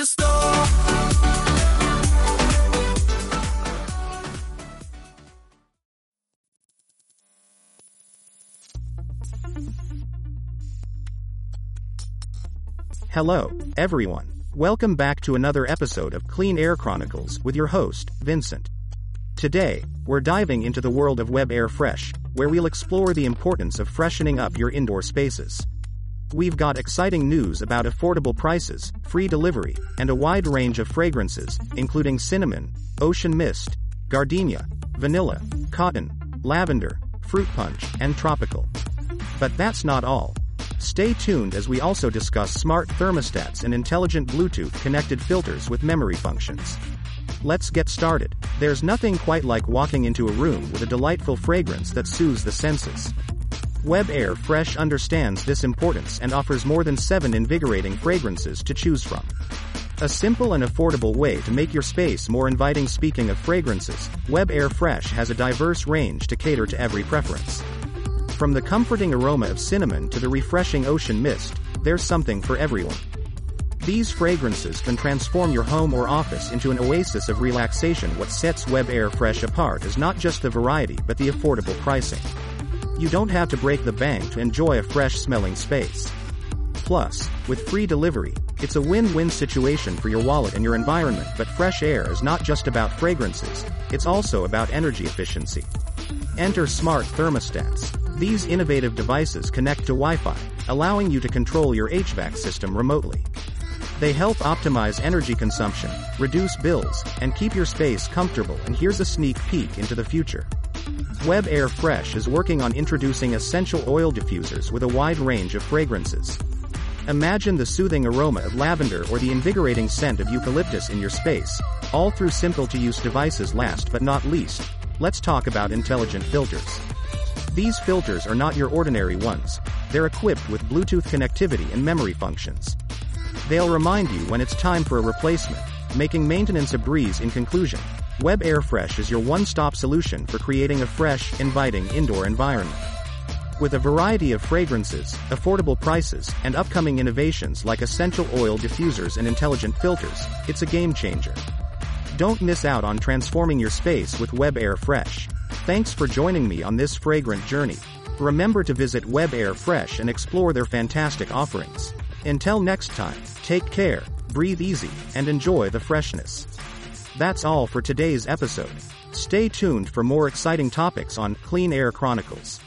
to store. Hello, everyone. Welcome back to another episode of Clean Air Chronicles with your host, Vincent. Today, we're diving into the world of Web Air Fresh, where we'll explore the importance of freshening up your indoor spaces. We've got exciting news about affordable prices, free delivery, and a wide range of fragrances, including cinnamon, ocean mist, gardenia, vanilla, cotton, lavender, fruit punch, and tropical. But that's not all. Stay tuned as we also discuss smart thermostats and intelligent Bluetooth connected filters with memory functions. Let's get started. There's nothing quite like walking into a room with a delightful fragrance that soothes the senses. Web Air Fresh understands this importance and offers more than seven invigorating fragrances to choose from. A simple and affordable way to make your space more inviting. Speaking of fragrances, Web Air Fresh has a diverse range to cater to every preference. From the comforting aroma of cinnamon to the refreshing ocean mist, there's something for everyone. These fragrances can transform your home or office into an oasis of relaxation. What sets Web Air Fresh apart is not just the variety but the affordable pricing. You don't have to break the bank to enjoy a fresh smelling space. Plus, with free delivery, it's a win-win situation for your wallet and your environment. But fresh air is not just about fragrances, it's also about energy efficiency. Enter smart thermostats. These innovative devices connect to Wi-Fi, allowing you to control your HVAC system remotely. They help optimize energy consumption, reduce bills, and keep your space comfortable. And here's a sneak peek into the future. Web Air Fresh is working on introducing essential oil diffusers with a wide range of fragrances. Imagine the soothing aroma of lavender or the invigorating scent of eucalyptus in your space, all through simple to use devices. Last but not least, let's talk about intelligent filters. These filters are not your ordinary ones, they're equipped with Bluetooth connectivity and memory functions. They'll remind you when it's time for a replacement, making maintenance a breeze in conclusion. Web Air Fresh is your one-stop solution for creating a fresh, inviting indoor environment. With a variety of fragrances, affordable prices, and upcoming innovations like essential oil diffusers and intelligent filters, it's a game changer. Don't miss out on transforming your space with Web Air Fresh. Thanks for joining me on this fragrant journey. Remember to visit Web Air Fresh and explore their fantastic offerings. Until next time, take care, breathe easy, and enjoy the freshness. That's all for today's episode. Stay tuned for more exciting topics on Clean Air Chronicles.